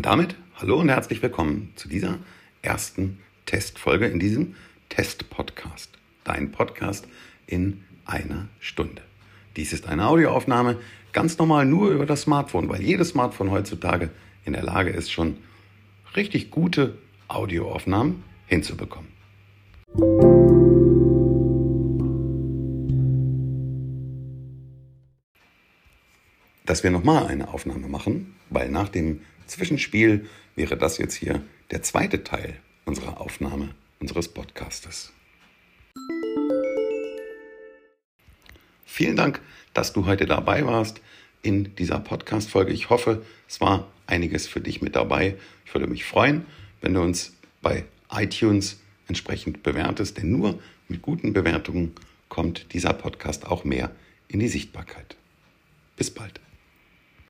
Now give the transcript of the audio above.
Und damit hallo und herzlich willkommen zu dieser ersten Testfolge in diesem Test-Podcast. Dein Podcast in einer Stunde. Dies ist eine Audioaufnahme, ganz normal nur über das Smartphone, weil jedes Smartphone heutzutage in der Lage ist, schon richtig gute Audioaufnahmen hinzubekommen. Dass wir nochmal eine Aufnahme machen, weil nach dem Zwischenspiel wäre das jetzt hier der zweite Teil unserer Aufnahme unseres Podcastes. Vielen Dank, dass du heute dabei warst in dieser Podcast-Folge. Ich hoffe, es war einiges für dich mit dabei. Ich würde mich freuen, wenn du uns bei iTunes entsprechend bewertest, denn nur mit guten Bewertungen kommt dieser Podcast auch mehr in die Sichtbarkeit. Bis bald.